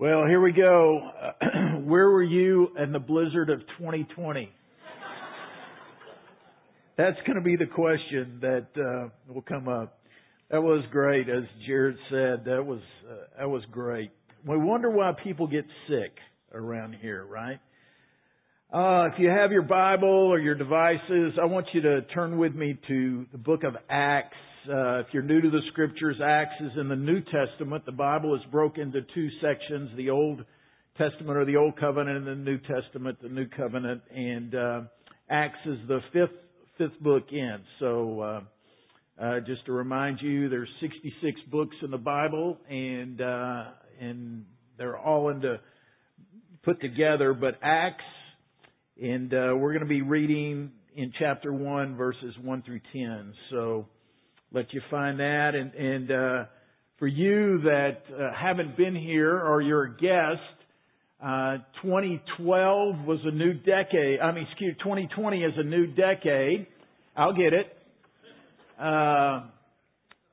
Well, here we go. Where were you in the blizzard of 2020? That's going to be the question that uh, will come up. That was great, as Jared said. That was uh, that was great. We wonder why people get sick around here, right? Uh, if you have your Bible or your devices, I want you to turn with me to the book of Acts. Uh, if you're new to the scriptures, Acts is in the New Testament. The Bible is broken into two sections: the Old Testament or the Old Covenant, and the New Testament, the New Covenant. And uh, Acts is the fifth fifth book in. So. Uh, uh, just to remind you, there's 66 books in the Bible, and uh, and they're all into put together. But Acts and uh, we're going to be reading in chapter 1, verses 1 through 10. So let you find that. And, and uh, for you that uh, haven't been here or you're a guest, uh, 2012 was a new decade. I mean, excuse 2020 is a new decade. I'll get it. Uh,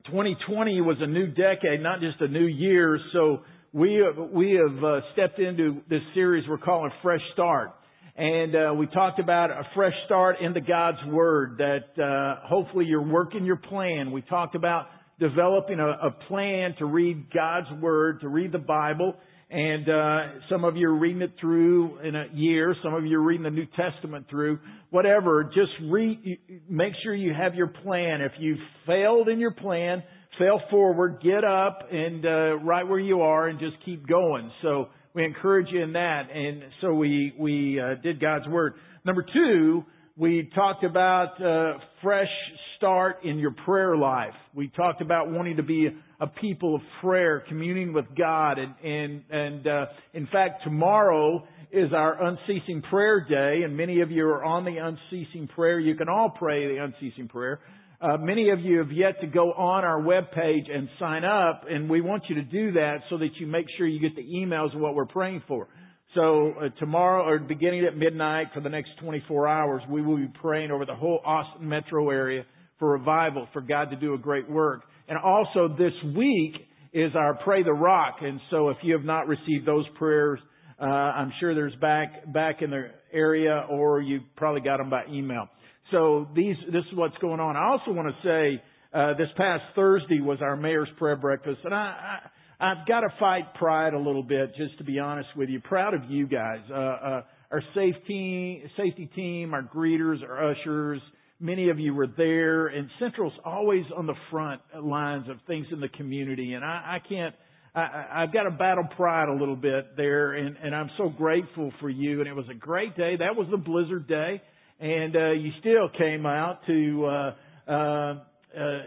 2020 was a new decade, not just a new year. So we we have uh, stepped into this series we're calling Fresh Start and uh, we talked about a fresh start into God's Word. That uh, hopefully you're working your plan. We talked about developing a, a, plan to read God's Word, to read the Bible, and uh, some of you are reading it through in a year. Some of you are reading the New Testament through. Whatever, just read. Make sure you have your plan. If you failed in your plan, fail forward, get up, and uh, right where you are, and just keep going. So we encourage you in that. And so we, we uh, did God's Word. Number two, we talked about uh, fresh start in your prayer life. We talked about wanting to be a people of prayer, communing with God, and and and uh, in fact, tomorrow is our unceasing prayer day, and many of you are on the unceasing prayer. You can all pray the unceasing prayer. Uh, many of you have yet to go on our web page and sign up, and we want you to do that so that you make sure you get the emails of what we're praying for. So uh, tomorrow, or beginning at midnight for the next 24 hours, we will be praying over the whole Austin metro area for revival, for God to do a great work. And also this week is our Pray the Rock, and so if you have not received those prayers, uh, I'm sure there's back back in the area, or you probably got them by email. So these, this is what's going on. I also want to say, uh, this past Thursday was our mayor's prayer breakfast, and I, I I've got to fight pride a little bit, just to be honest with you. Proud of you guys, uh, uh, our safety safety team, our greeters, our ushers. Many of you were there, and Central's always on the front lines of things in the community, and I, I can't. I, I've got to battle pride a little bit there, and, and I'm so grateful for you. And it was a great day. That was the blizzard day and uh, you still came out to uh, uh, uh,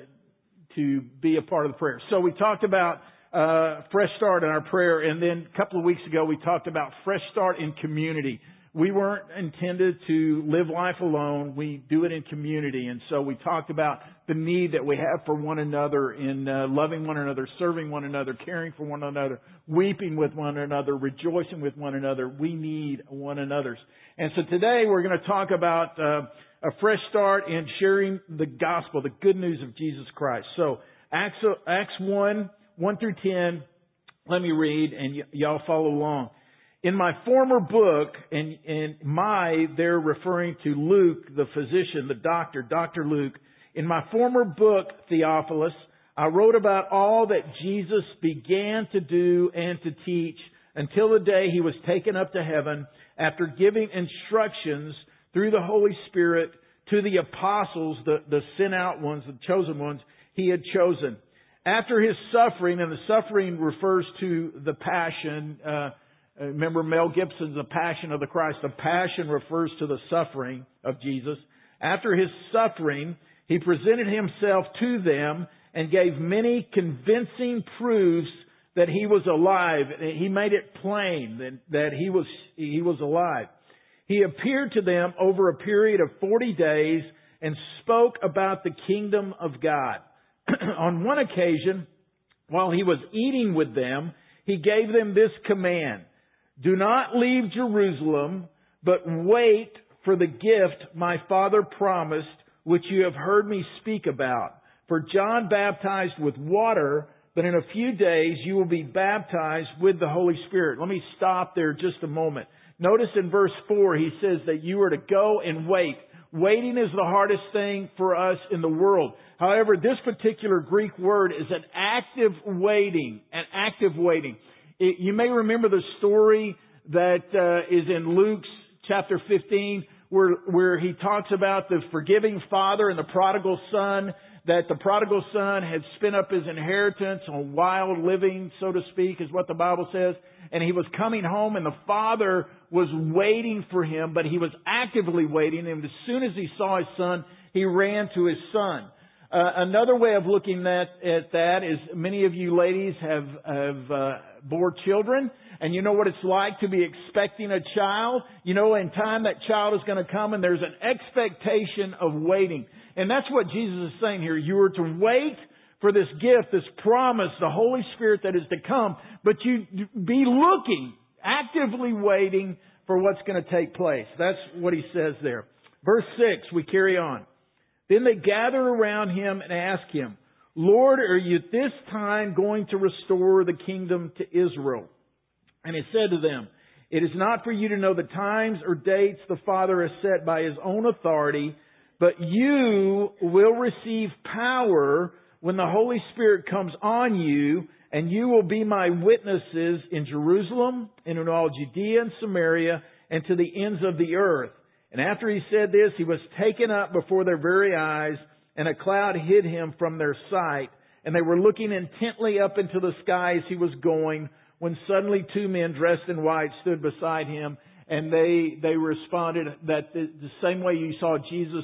to be a part of the prayer. So we talked about uh, fresh start in our prayer, and then a couple of weeks ago we talked about fresh start in community. We weren't intended to live life alone. We do it in community, and so we talked about the need that we have for one another in uh, loving one another, serving one another, caring for one another, weeping with one another, rejoicing with one another. We need one another's. And so today we're going to talk about uh, a fresh start in sharing the gospel, the good news of Jesus Christ. So Acts, Acts 1, 1 through 10, let me read and y- y'all follow along. In my former book, and, and my, they're referring to Luke, the physician, the doctor, Dr. Luke. In my former book, Theophilus, I wrote about all that Jesus began to do and to teach until the day he was taken up to heaven after giving instructions through the Holy Spirit to the apostles, the, the sent out ones, the chosen ones he had chosen. After his suffering, and the suffering refers to the passion, uh, Uh, remember Mel Gibson's The Passion of the Christ. The passion refers to the suffering of Jesus. After his suffering, he presented himself to them and gave many convincing proofs that he was alive. He made it plain that, that he was, he was alive. He appeared to them over a period of 40 days and spoke about the kingdom of God. On one occasion, while he was eating with them, he gave them this command. Do not leave Jerusalem, but wait for the gift my father promised, which you have heard me speak about. For John baptized with water, but in a few days you will be baptized with the Holy Spirit. Let me stop there just a moment. Notice in verse 4 he says that you are to go and wait. Waiting is the hardest thing for us in the world. However, this particular Greek word is an active waiting, an active waiting. It, you may remember the story that uh, is in Luke's chapter 15 where, where he talks about the forgiving father and the prodigal son that the prodigal son had spent up his inheritance on wild living, so to speak, is what the Bible says. And he was coming home and the father was waiting for him, but he was actively waiting. And as soon as he saw his son, he ran to his son. Uh, another way of looking at, at that is many of you ladies have, have uh, bore children and you know what it's like to be expecting a child. You know in time that child is going to come and there's an expectation of waiting. And that's what Jesus is saying here. You are to wait for this gift, this promise, the Holy Spirit that is to come, but you be looking, actively waiting for what's going to take place. That's what he says there. Verse 6, we carry on. Then they gather around him and ask him, Lord, are you this time going to restore the kingdom to Israel? And he said to them, It is not for you to know the times or dates the Father has set by his own authority, but you will receive power when the Holy Spirit comes on you, and you will be my witnesses in Jerusalem and in all Judea and Samaria and to the ends of the earth. And after he said this, he was taken up before their very eyes, and a cloud hid him from their sight. And they were looking intently up into the sky as he was going, when suddenly two men dressed in white stood beside him, and they, they responded that the, the same way you saw Jesus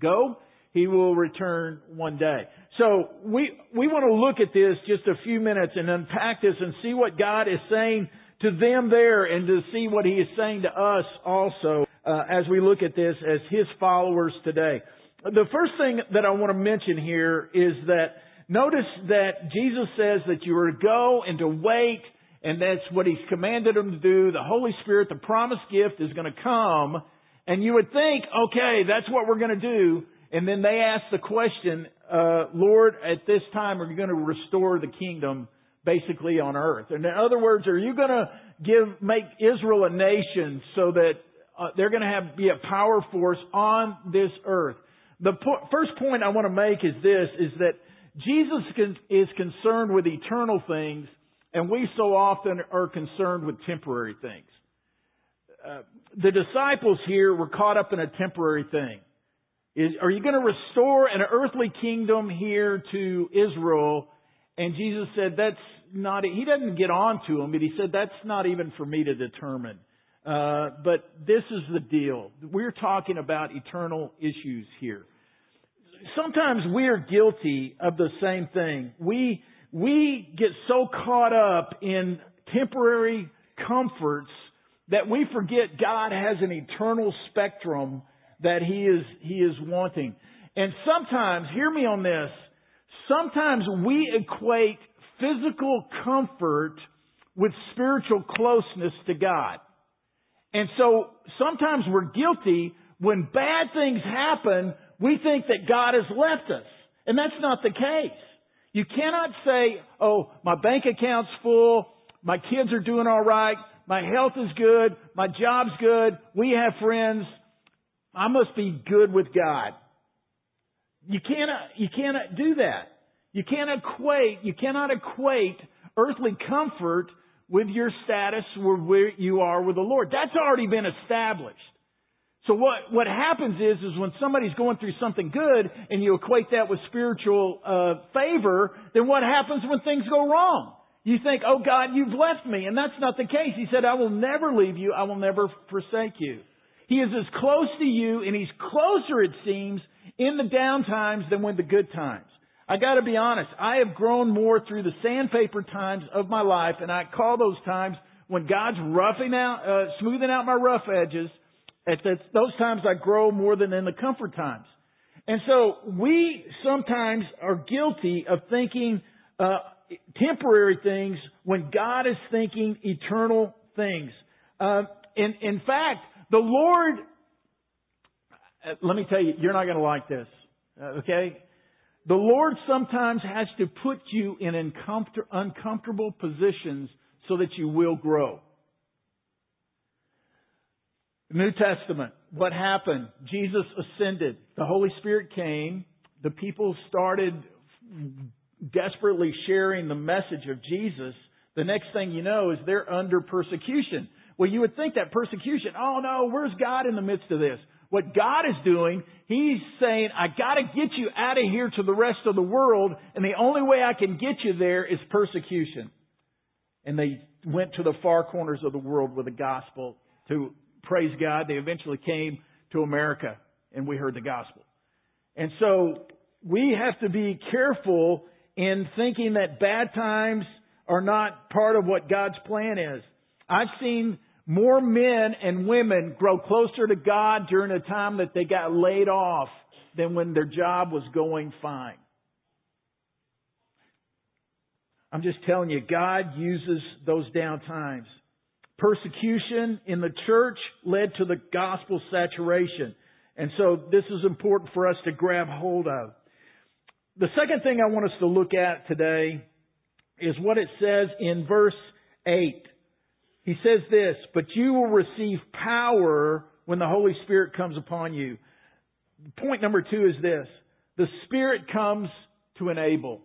go, he will return one day. So we, we want to look at this just a few minutes and unpack this and see what God is saying to them there and to see what He is saying to us also uh, as we look at this as His followers today. The first thing that I want to mention here is that notice that Jesus says that you are to go and to wait and that's what He's commanded them to do. The Holy Spirit, the promised gift is going to come and you would think, okay, that's what we're going to do. And then they ask the question, uh, Lord, at this time, are you going to restore the kingdom basically on earth? And in other words, are you going to give, make Israel a nation so that uh, they're going to have, be a power force on this earth? The po- first point I want to make is this, is that Jesus con- is concerned with eternal things and we so often are concerned with temporary things. Uh, the disciples here were caught up in a temporary thing. Is, are you going to restore an earthly kingdom here to Israel? And Jesus said, that's not, he doesn't get on to them, but he said, that's not even for me to determine. Uh, but this is the deal. We're talking about eternal issues here. Sometimes we are guilty of the same thing. We, we get so caught up in temporary comforts that we forget God has an eternal spectrum that He is, He is wanting. And sometimes, hear me on this, sometimes we equate physical comfort with spiritual closeness to God. And so sometimes we're guilty when bad things happen, we think that God has left us. And that's not the case. You cannot say, oh, my bank account's full, my kids are doing alright, my health is good. My job's good. We have friends. I must be good with God. You cannot, you cannot do that. You can't equate, you cannot equate earthly comfort with your status where you are with the Lord. That's already been established. So what, what happens is, is when somebody's going through something good and you equate that with spiritual, uh, favor, then what happens when things go wrong? You think, oh God, you've left me. And that's not the case. He said, I will never leave you. I will never forsake you. He is as close to you and he's closer, it seems, in the down times than when the good times. I gotta be honest. I have grown more through the sandpaper times of my life and I call those times when God's roughing out, uh, smoothing out my rough edges. At those times I grow more than in the comfort times. And so we sometimes are guilty of thinking, uh, temporary things when God is thinking eternal things. Uh, in, in fact, the Lord, uh, let me tell you, you're not going to like this. Uh, okay? The Lord sometimes has to put you in uncomfortable positions so that you will grow. New Testament, what happened? Jesus ascended. The Holy Spirit came. The people started desperately sharing the message of Jesus. The next thing you know is they're under persecution. Well, you would think that persecution, oh no, where's God in the midst of this? What God is doing, He's saying, I gotta get you out of here to the rest of the world, and the only way I can get you there is persecution. And they went to the far corners of the world with the gospel to praise God. They eventually came to America, and we heard the gospel. And so, we have to be careful in thinking that bad times are not part of what God's plan is. I've seen more men and women grow closer to God during a time that they got laid off than when their job was going fine. I'm just telling you, God uses those down times. Persecution in the church led to the gospel saturation. And so this is important for us to grab hold of. The second thing I want us to look at today is what it says in verse 8. He says this, but you will receive power when the Holy Spirit comes upon you. Point number two is this. The Spirit comes to enable.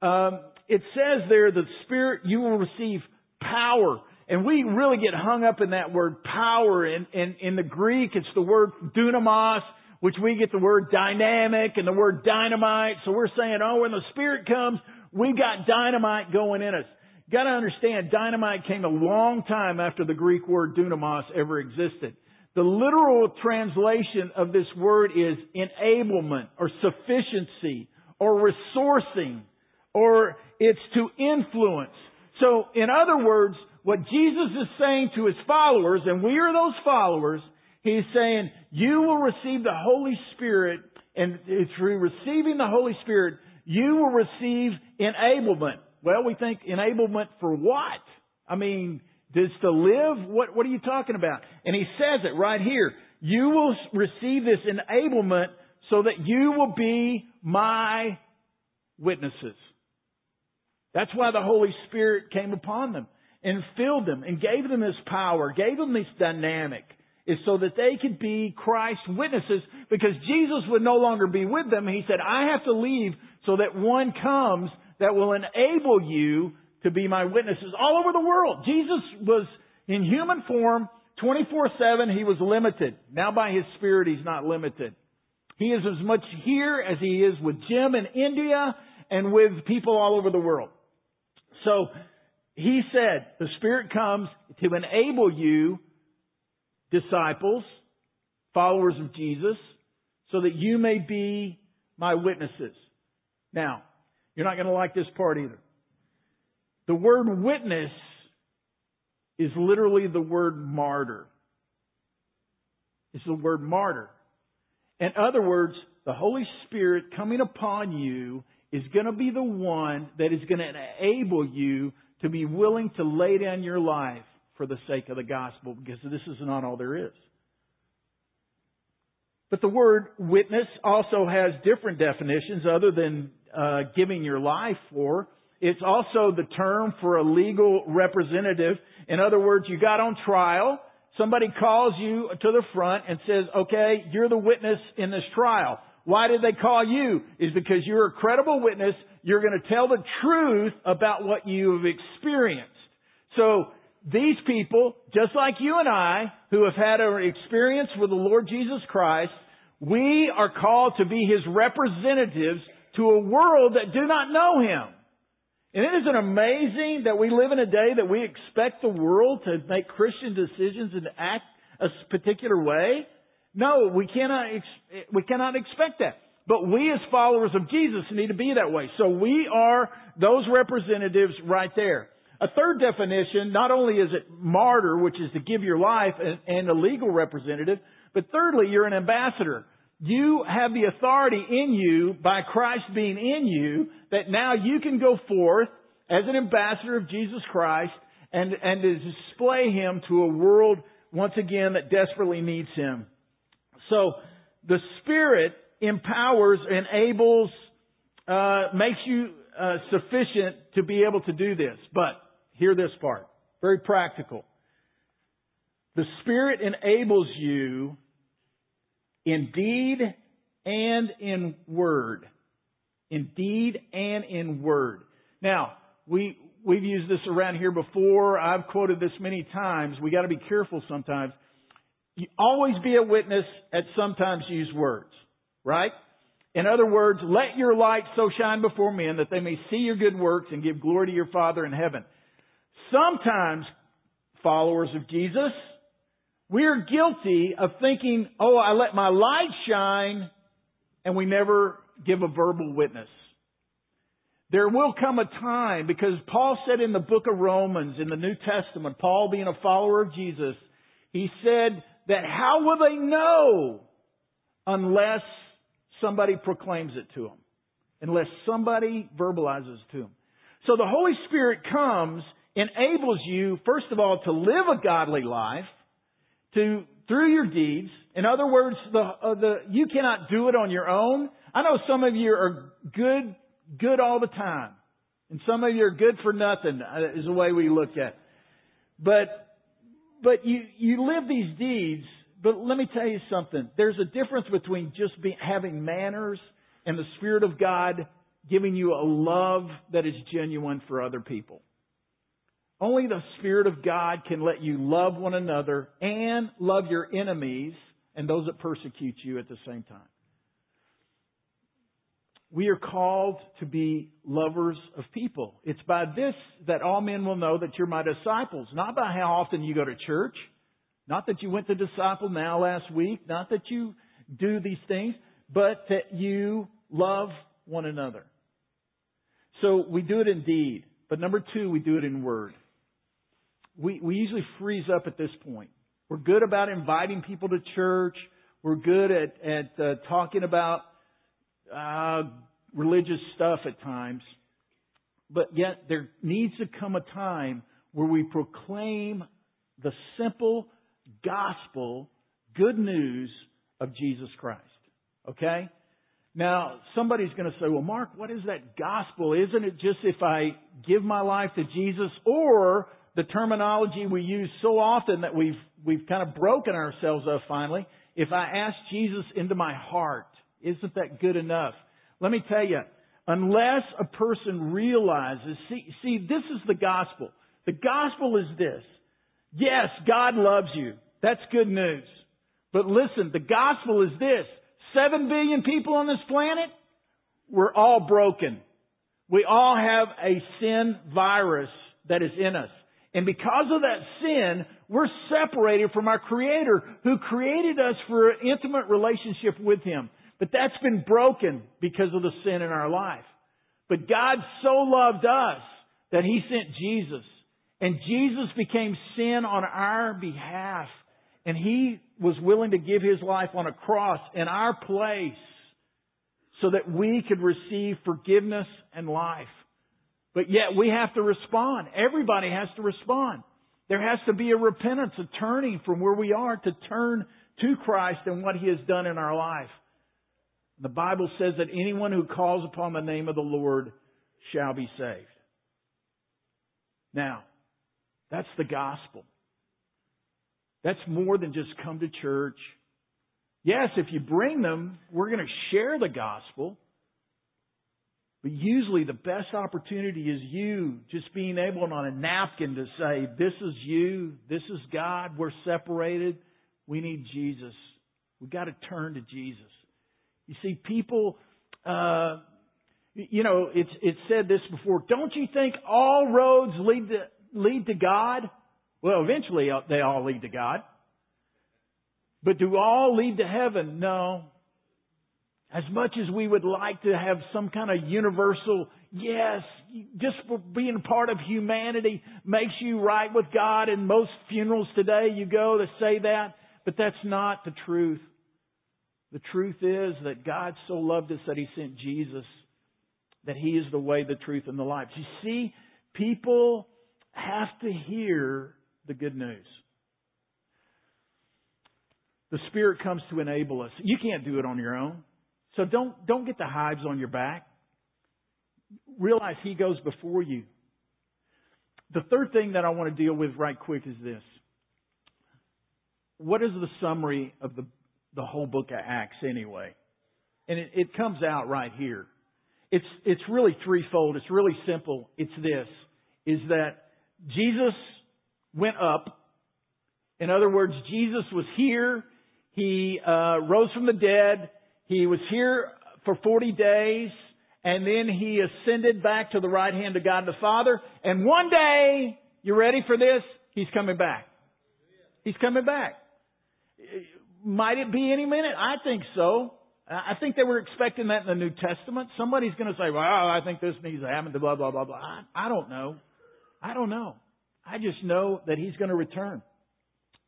Um, it says there, the Spirit, you will receive power. And we really get hung up in that word power. In, in, in the Greek, it's the word dunamis, which we get the word dynamic and the word dynamite. So we're saying, oh, when the Spirit comes, we've got dynamite going in us. Got to understand, dynamite came a long time after the Greek word dunamis ever existed. The literal translation of this word is enablement or sufficiency or resourcing or it's to influence. So in other words, what Jesus is saying to his followers, and we are those followers, he's saying, you will receive the Holy Spirit and through receiving the Holy Spirit, you will receive enablement. Well, we think enablement for what? I mean, does to live? What, what are you talking about? And he says it right here. You will receive this enablement so that you will be my witnesses. That's why the Holy Spirit came upon them and filled them and gave them this power, gave them this dynamic, is so that they could be Christ's witnesses because Jesus would no longer be with them. He said, I have to leave so that one comes that will enable you to be my witnesses all over the world. Jesus was in human form 24-7. He was limited. Now by His Spirit, He's not limited. He is as much here as He is with Jim in India and with people all over the world. So, He said, the Spirit comes to enable you, disciples, followers of Jesus, so that you may be my witnesses. Now, you're not going to like this part either. The word witness is literally the word martyr. It's the word martyr. In other words, the Holy Spirit coming upon you is going to be the one that is going to enable you to be willing to lay down your life for the sake of the gospel because this is not all there is. But the word witness also has different definitions other than uh, giving your life for. It's also the term for a legal representative. In other words, you got on trial. Somebody calls you to the front and says, okay, you're the witness in this trial. Why did they call you? Is because you're a credible witness. You're going to tell the truth about what you have experienced. So these people, just like you and I, who have had an experience with the Lord Jesus Christ, we are called to be His representatives to a world that do not know Him. And isn't it amazing that we live in a day that we expect the world to make Christian decisions and act a particular way? No, we cannot, we cannot expect that. But we as followers of Jesus need to be that way. So we are those representatives right there. A third definition, not only is it martyr, which is to give your life, and a legal representative, but thirdly, you're an ambassador. You have the authority in you by Christ being in you that now you can go forth as an ambassador of Jesus Christ and, and to display Him to a world once again that desperately needs Him. So the Spirit empowers, enables, uh, makes you uh, sufficient to be able to do this. But hear this part. Very practical. The Spirit enables you in deed and in word. In deed and in word. Now, we, we've used this around here before. I've quoted this many times. We gotta be careful sometimes. You always be a witness at sometimes use words. Right? In other words, let your light so shine before men that they may see your good works and give glory to your Father in heaven. Sometimes, followers of Jesus, we're guilty of thinking, oh, I let my light shine, and we never give a verbal witness. There will come a time, because Paul said in the book of Romans, in the New Testament, Paul being a follower of Jesus, he said that how will they know unless somebody proclaims it to them? Unless somebody verbalizes to them. So the Holy Spirit comes, enables you, first of all, to live a godly life, to through your deeds. In other words, the, uh, the you cannot do it on your own. I know some of you are good, good all the time, and some of you are good for nothing. Uh, is the way we look at. It. But but you you live these deeds. But let me tell you something. There's a difference between just be, having manners and the Spirit of God giving you a love that is genuine for other people. Only the Spirit of God can let you love one another and love your enemies and those that persecute you at the same time. We are called to be lovers of people. It's by this that all men will know that you're my disciples, not by how often you go to church, not that you went to disciple now last week, not that you do these things, but that you love one another. So we do it in deed. But number two, we do it in word we, we usually freeze up at this point. We're good about inviting people to church. We're good at, at uh, talking about uh, religious stuff at times. But yet there needs to come a time where we proclaim the simple gospel, good news of Jesus Christ. Okay? Now, somebody's going to say, well, Mark, what is that gospel? Isn't it just if I give my life to Jesus or the terminology we use so often that we've, we've kind of broken ourselves of finally. If I ask Jesus into my heart, isn't that good enough? Let me tell you, unless a person realizes, see, see, this is the gospel. The gospel is this. Yes, God loves you. That's good news. But listen, the gospel is this. Seven billion people on this planet, we're all broken. We all have a sin virus that is in us. And because of that sin, we're separated from our Creator who created us for an intimate relationship with Him. But that's been broken because of the sin in our life. But God so loved us that He sent Jesus. And Jesus became sin on our behalf. And He was willing to give His life on a cross in our place so that we could receive forgiveness and life. But yet we have to respond. Everybody has to respond. There has to be a repentance, a turning from where we are to turn to Christ and what He has done in our life. The Bible says that anyone who calls upon the name of the Lord shall be saved. Now, that's the gospel. That's more than just come to church. Yes, if you bring them, we're going to share the gospel. But usually the best opportunity is you just being able on a napkin to say, this is you, this is God, we're separated, we need Jesus. We've got to turn to Jesus. You see, people, uh, you know, it's, it's said this before, don't you think all roads lead to, lead to God? Well, eventually uh, they all lead to God. But do all lead to heaven? No. As much as we would like to have some kind of universal, yes, just being part of humanity makes you right with God, and most funerals today you go to say that, but that's not the truth. The truth is that God so loved us that He sent Jesus, that He is the way, the truth, and the life. You see, people have to hear the good news. The Spirit comes to enable us. You can't do it on your own. So don't, don't get the hives on your back. realize He goes before you. The third thing that I want to deal with right quick is this. What is the summary of the, the whole book of Acts anyway? And it, it comes out right here. It's, it's really threefold. It's really simple. It's this, is that Jesus went up. In other words, Jesus was here. He uh, rose from the dead. He was here for 40 days and then he ascended back to the right hand of God the Father. And one day, you ready for this? He's coming back. He's coming back. Might it be any minute? I think so. I think they were expecting that in the New Testament. Somebody's going to say, well, I think this needs to happen, to blah, blah, blah, blah. I, I don't know. I don't know. I just know that he's going to return.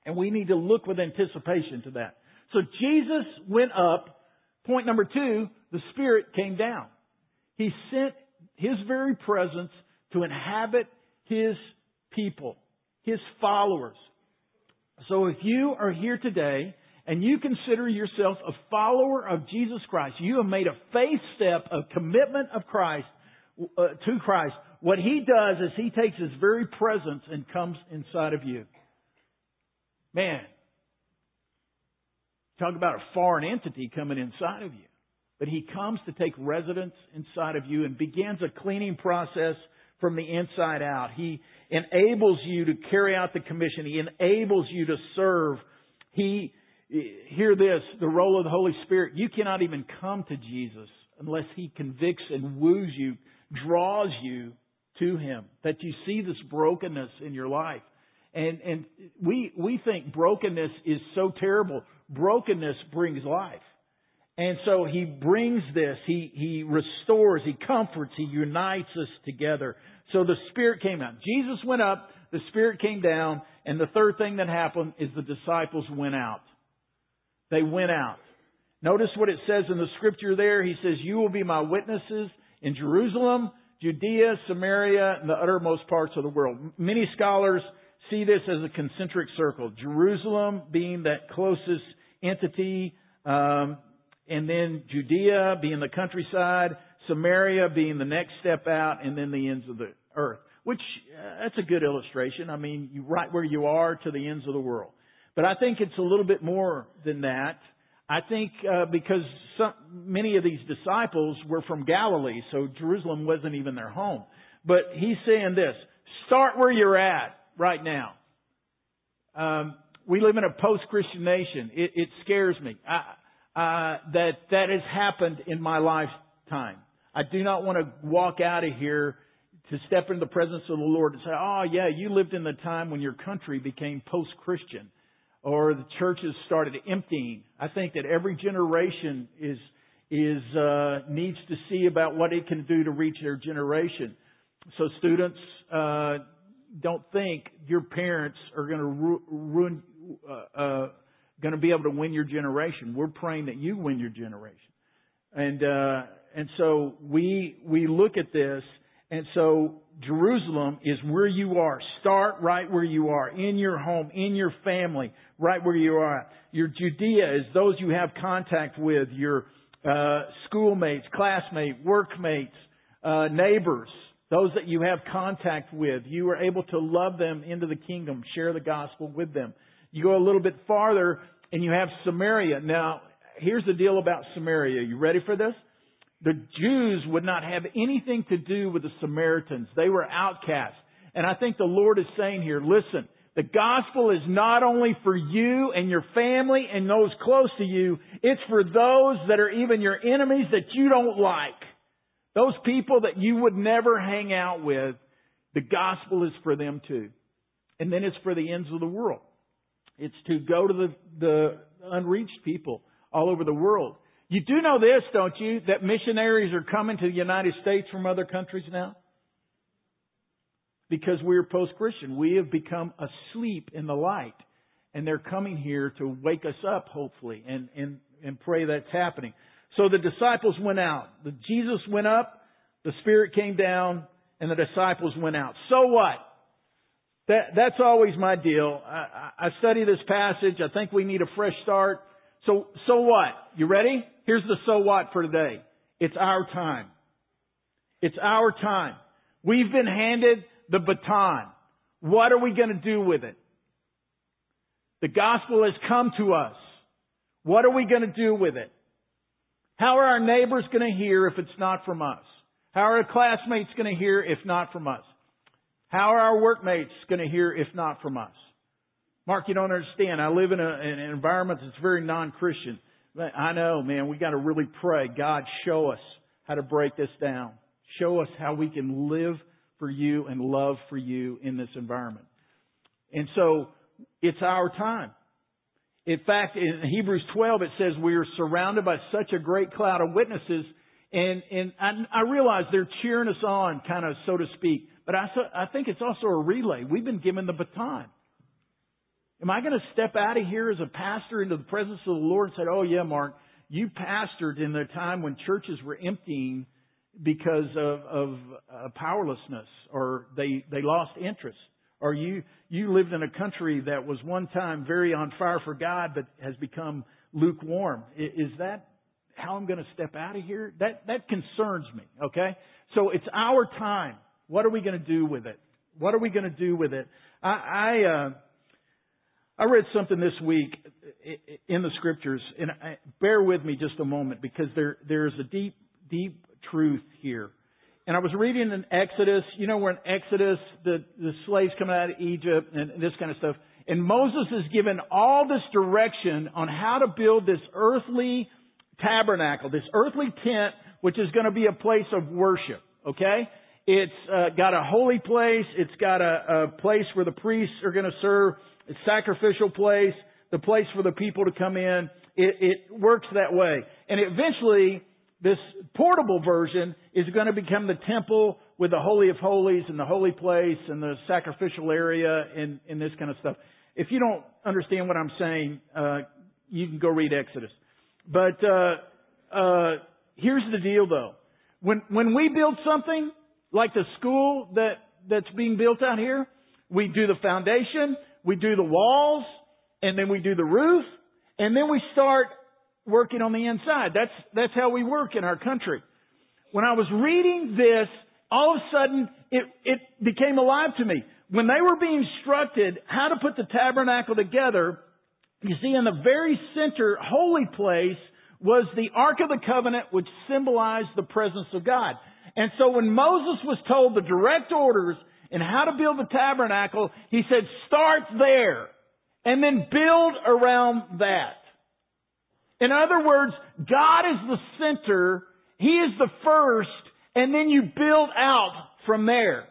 And we need to look with anticipation to that. So Jesus went up. Point number two, the Spirit came down. He sent His very presence to inhabit His people, His followers. So if you are here today and you consider yourself a follower of Jesus Christ, you have made a faith step of commitment of Christ uh, to Christ. What He does is He takes His very presence and comes inside of you. Man, talk about a foreign entity coming inside of you but He comes to take residence inside of you and begins a cleaning process from the inside out. He enables you to carry out the commission. He enables you to serve. He, hear this, the role of the Holy Spirit. You cannot even come to Jesus unless He convicts and woos you, draws you to Him, that you see this brokenness in your life. And, and we, we think brokenness is so terrible. Brokenness brings life. And so he brings this, he, he restores, he comforts, he unites us together. So the Spirit came out. Jesus went up, the Spirit came down, and the third thing that happened is the disciples went out. They went out. Notice what it says in the scripture there. He says, You will be my witnesses in Jerusalem, Judea, Samaria, and the uttermost parts of the world. Many scholars see this as a concentric circle. Jerusalem being that closest entity, um, and then Judea being the countryside, Samaria being the next step out, and then the ends of the earth. Which, uh, that's a good illustration. I mean, you right where you are to the ends of the world. But I think it's a little bit more than that. I think uh, because some, many of these disciples were from Galilee, so Jerusalem wasn't even their home. But he's saying this: start where you're at right now. Um, we live in a post-Christian nation. It, it scares me. Uh, that that has happened in my lifetime. I do not want to walk out of here to step into the presence of the Lord and say, "Oh yeah, you lived in the time when your country became post-Christian." or the churches started emptying. I think that every generation is is uh, needs to see about what it can do to reach their generation. So students, uh, don't think your parents are going to ru- ruin uh, uh going to be able to win your generation. We're praying that you win your generation. And, uh, and so we, we look at this and so Jerusalem is where you are. Start right where you are, in your home, in your family, right where you are. Your Judea is those you have contact with, your uh, schoolmates, classmates, workmates, uh, neighbors, those that you have contact with. You are able to love them into the kingdom, share the gospel with them. You go a little bit farther and you have Samaria. Now, here's the deal about Samaria. You ready for this? The Jews would not have anything to do with the Samaritans. They were outcasts. And I think the Lord is saying here, listen, the gospel is not only for you and your family and those close to you, it's for those that are even your enemies that you don't like. Those people that you would never hang out with, the gospel is for them too. And then it's for the ends of the world. It's to go to the, the unreached people all over the world. You do know this, don't you, that missionaries are coming to the United States from other countries now? Because we're post-Christian. We have become asleep in the light. And they're coming here to wake us up, hopefully, and, and, and pray that's happening. So the disciples went out. Jesus went up, the Spirit came down, and the disciples went out. So what? That, that's always my deal. I, I study this passage. I think we need a fresh start. So, so what? You ready? Here's the so what for today. It's our time. It's our time. We've been handed the baton. What are we going to do with it? The gospel has come to us. What are we going to do with it? How are our neighbors going to hear if it's not from us? How are our classmates going to hear if not from us? How are our workmates going to hear if not from us? Mark, you don't understand. I live in, a, in an environment that's very non-Christian. I know, man, we got to really pray. God, show us how to break this down. Show us how we can live for you and love for you in this environment. And so, it's our time. In fact, in Hebrews 12, it says we are surrounded by such a great cloud of witnesses, and, and I, I realize they're cheering us on, kind of, so to speak. But I, I think it's also a relay. We've been given the baton. Am I going to step out of here as a pastor into the presence of the Lord and say, oh yeah, Mark, you pastored in the time when churches were emptying because of, of uh, powerlessness or they, they lost interest. Or you, you lived in a country that was one time very on fire for God but has become lukewarm. Is that how I'm going to step out of here? That, that concerns me, okay? So it's our time. What are we going to do with it? What are we going to do with it? I, I, uh, I read something this week in the scriptures, and I, bear with me just a moment because there there is a deep deep truth here. And I was reading in Exodus, you know, we're in Exodus, the the slaves coming out of Egypt and this kind of stuff. And Moses is given all this direction on how to build this earthly tabernacle, this earthly tent, which is going to be a place of worship. Okay, it's uh, got a holy place. It's got a, a place where the priests are going to serve a sacrificial place, the place for the people to come in. It, it works that way. And eventually, this portable version is going to become the temple with the Holy of Holies and the holy place and the sacrificial area and, and this kind of stuff. If you don't understand what I'm saying, uh, you can go read Exodus. But uh, uh, here's the deal, though. When when we build something like the school that that's being built out here, we do the foundation, we do the walls, and then we do the roof, and then we start working on the inside. That's, that's how we work in our country. When I was reading this, all of a sudden it, it became alive to me. When they were being instructed how to put the tabernacle together, you see in the very center, holy place, was the Ark of the Covenant, which symbolized the presence of God. And so when Moses was told the direct orders and how to build the tabernacle, he said, start there and then build around that. In other words, God is the center, He is the first, and then you build out from there.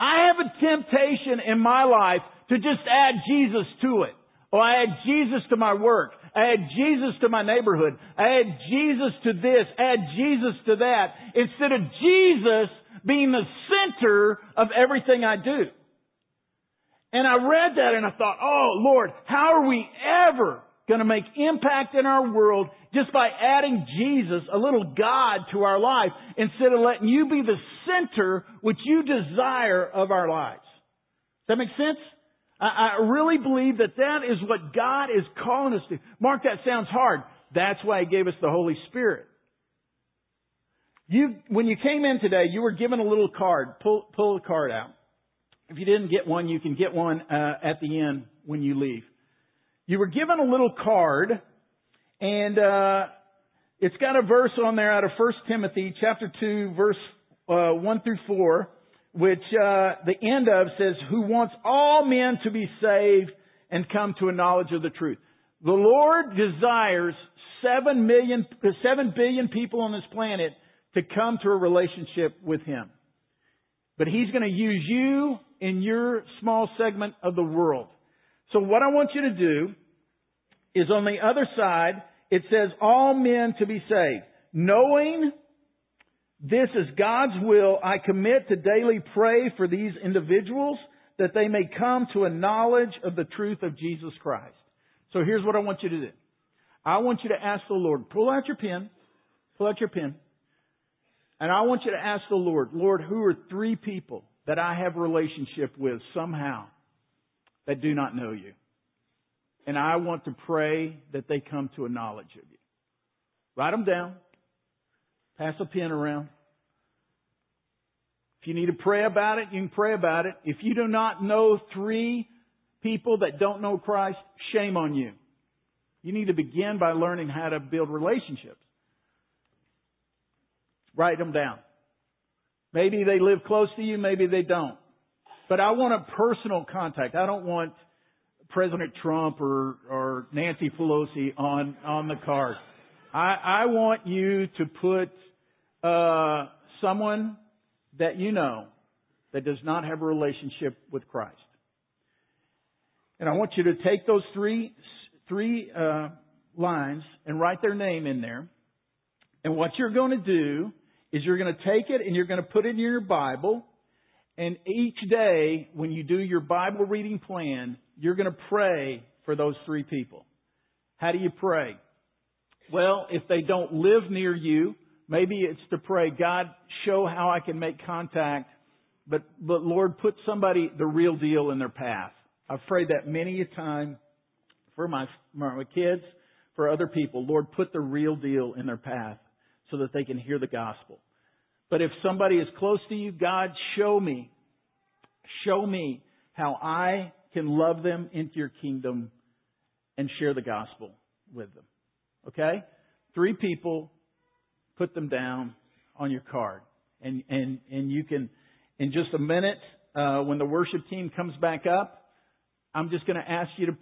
I have a temptation in my life to just add Jesus to it. Oh, I add Jesus to my work. Add Jesus to my neighborhood. Add Jesus to this. Add Jesus to that. Instead of Jesus being the center of everything I do. And I read that and I thought, oh Lord, how are we ever going to make impact in our world just by adding Jesus, a little God to our life, instead of letting you be the center which you desire of our lives? Does that make sense? I, I really believe that that is what God is calling us to. Mark, that sounds hard. That's why He gave us the Holy Spirit. You, when you came in today, you were given a little card. Pull, pull the card out. If you didn't get one, you can get one uh, at the end when you leave. You were given a little card, and uh, it's got a verse on there out of First Timothy chapter 2, verse uh, 1 through 4, which uh, the end of says, "Who wants all men to be saved and come to a knowledge of the truth." The Lord desires seven million, seven billion people on this planet to come to a relationship with Him. But He's going to use you in your small segment of the world. So what I want you to do is on the other side, it says all men to be saved. Knowing this is God's will, I commit to daily pray for these individuals that they may come to a knowledge of the truth of Jesus Christ. So here's what I want you to do. I want you to ask the Lord, pull out your pen, pull out your pen, and I want you to ask the Lord, Lord, who are three people that I have relationship with somehow that do not know you? And I want to pray that they come to a knowledge of you. Write them down. Pass a pen around. If you need to pray about it, you can pray about it. If you do not know three people that don't know Christ, shame on you. You need to begin by learning how to build relationships. Write them down. Maybe they live close to you, maybe they don't. But I want a personal contact. I don't want President Trump or, or Nancy Pelosi on, on the card. I, I want you to put uh, someone that you know that does not have a relationship with Christ. And I want you to take those three three uh, lines and write their name in there. And what you're going to do is you're going to take it and you're going to put it in your Bible. And each day, when you do your Bible reading plan, you're going to pray for those three people. How do you pray? Well, if they don't live near you, maybe it's to pray, God, show how I can make contact. But, but Lord, put somebody, the real deal in their path. I've prayed that many a time for my, my kids, for other people. Lord, put the real deal in their path so that they can hear the gospel. But if somebody is close to you, God, show me, show me how I can love them into your kingdom and share the gospel with them. Okay? Three people, put them down on your card. And, and, and you can, in just a minute, uh, when the worship team comes back up, I'm just going to ask you to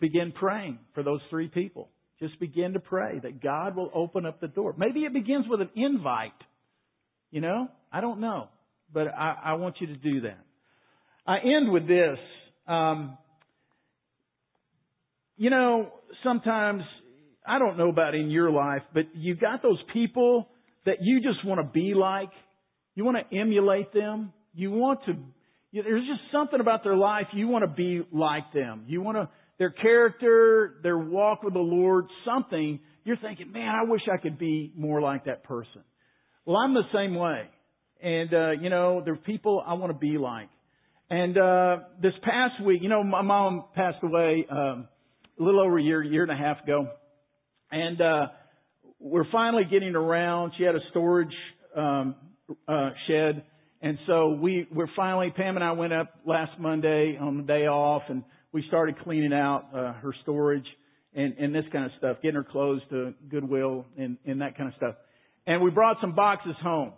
begin praying for those three people. Just begin to pray that God will open up the door. Maybe it begins with an invite. You know? I don't know. But I, I want you to do that. I end with this. Um, you know, sometimes, I don't know about in your life, but you got those people that you just want to be like. You want to emulate them. You want to, there's just something about their life you want to be like them. You want to, their character, their walk with the Lord, something, you're thinking, man, I wish I could be more like that person. Well, I'm the same way. And, uh, you know, there are people I want to be like. And, uh, this past week, you know, my mom passed away, um, a little over a year, year and a half ago. And, uh, we're finally getting around. She had a storage, um, uh, shed. And so we, we're finally, Pam and I went up last Monday on the day off and we started cleaning out uh, her storage and, and this kind of stuff, getting her clothes to Goodwill and, and that kind of stuff. And we brought some boxes home.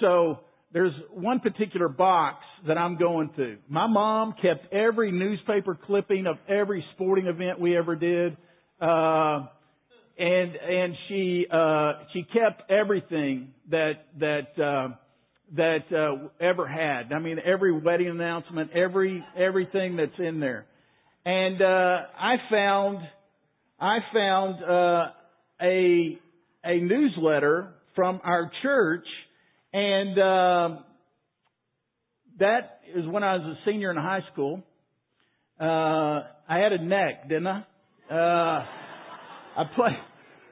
So there's one particular box that I'm going to. My mom kept every newspaper clipping of every sporting event we ever did. Uh, and, and she, uh, she kept everything that, that, uh, that, uh, ever had. I mean, every wedding announcement, every, everything that's in there. And uh, I found I found uh, a a newsletter from our church, and uh, that is when I was a senior in high school. Uh, I had a neck, didn't I? I play.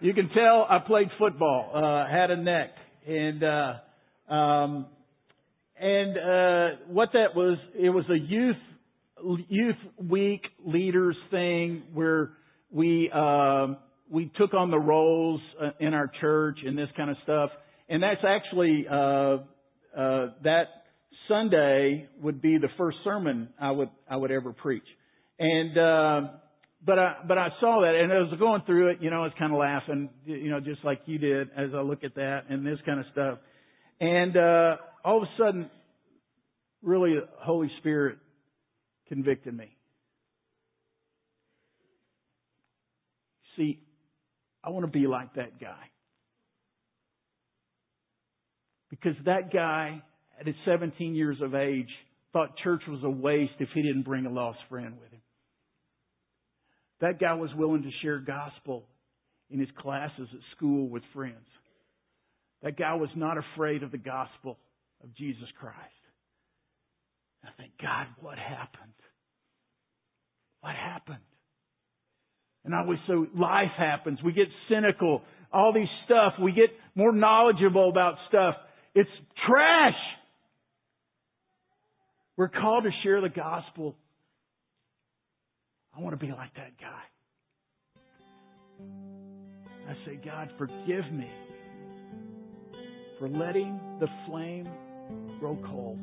You can tell I played football. Uh, had a neck, and uh, um, and uh, what that was, it was a youth youth week leaders thing where we uh, we took on the roles uh, in our church and this kind of stuff. And that's actually uh, uh, that Sunday would be the first sermon I would I would ever preach. And uh, but I but I saw that and as I was going through it, you know, I was kind of laughing, you know, just like you did as I look at that and this kind of stuff. And uh, all of a sudden, really, Holy Spirit convicted me. See, I want to be like that guy. Because that guy, at his 17 years of age, thought church was a waste if he didn't bring a lost friend with him. That guy was willing to share gospel in his classes at school with friends. That guy was not afraid of the gospel of Jesus Christ. I think, God, what happened? What happened? And I always so life happens. We get cynical. All these stuff. We get more knowledgeable about stuff. It's trash. We're called to share the gospel. I want to be like that guy. I say, God, forgive me for letting the flame grow cold.